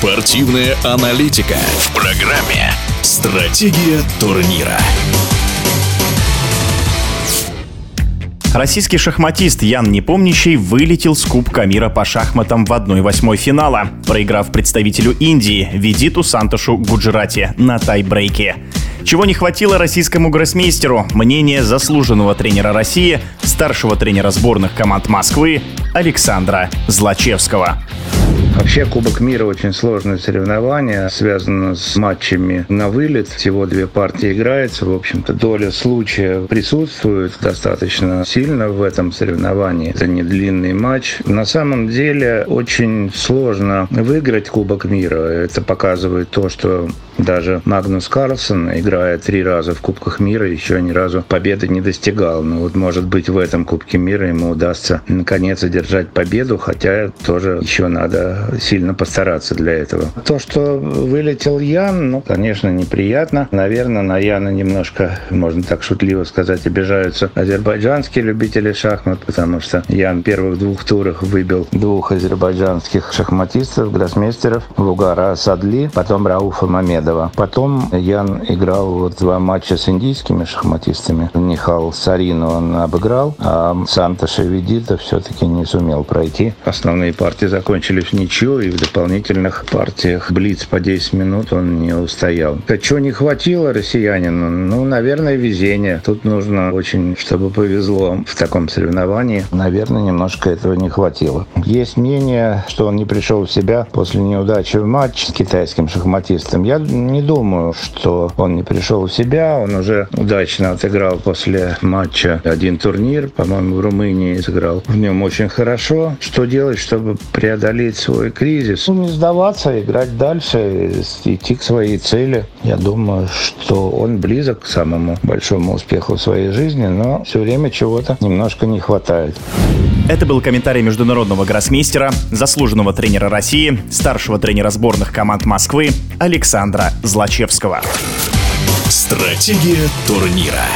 Спортивная аналитика в программе «Стратегия турнира». Российский шахматист Ян Непомнящий вылетел с Кубка мира по шахматам в 1-8 финала, проиграв представителю Индии Видиту Сантошу Гуджирати на тайбрейке. Чего не хватило российскому гроссмейстеру? Мнение заслуженного тренера России, старшего тренера сборных команд Москвы Александра Злачевского. Вообще Кубок мира очень сложное соревнование, связано с матчами на вылет. Всего две партии играется. В общем-то, доля случая присутствует достаточно сильно в этом соревновании. Это не длинный матч. На самом деле очень сложно выиграть Кубок мира. Это показывает то, что даже Магнус Карлсон, играя три раза в Кубках мира, еще ни разу победы не достигал. Но вот, может быть, в этом Кубке мира ему удастся наконец одержать победу, хотя тоже еще надо сильно постараться для этого. То, что вылетел Ян, ну, конечно, неприятно. Наверное, на Яна немножко, можно так шутливо сказать, обижаются азербайджанские любители шахмат, потому что Ян в первых двух турах выбил двух азербайджанских шахматистов, гроссмейстеров, Лугара Садли, потом Рауфа Мамедова. Потом Ян играл вот два матча с индийскими шахматистами. Нихал Сарину он обыграл, а Сантоша Видита все-таки не сумел пройти. Основные партии закончились в ничью ничью, и в дополнительных партиях Блиц по 10 минут он не устоял. А чего не хватило россиянину? Ну, наверное, везение. Тут нужно очень, чтобы повезло в таком соревновании. Наверное, немножко этого не хватило. Есть мнение, что он не пришел в себя после неудачи в матч с китайским шахматистом. Я не думаю, что он не пришел в себя. Он уже удачно отыграл после матча один турнир, по-моему, в Румынии сыграл. В нем очень хорошо. Что делать, чтобы преодолеть свой кризис. Ну, не сдаваться, играть дальше, идти к своей цели. Я думаю, что он близок к самому большому успеху в своей жизни, но все время чего-то немножко не хватает. Это был комментарий международного гроссмейстера, заслуженного тренера России, старшего тренера сборных команд Москвы Александра Злачевского. Стратегия турнира.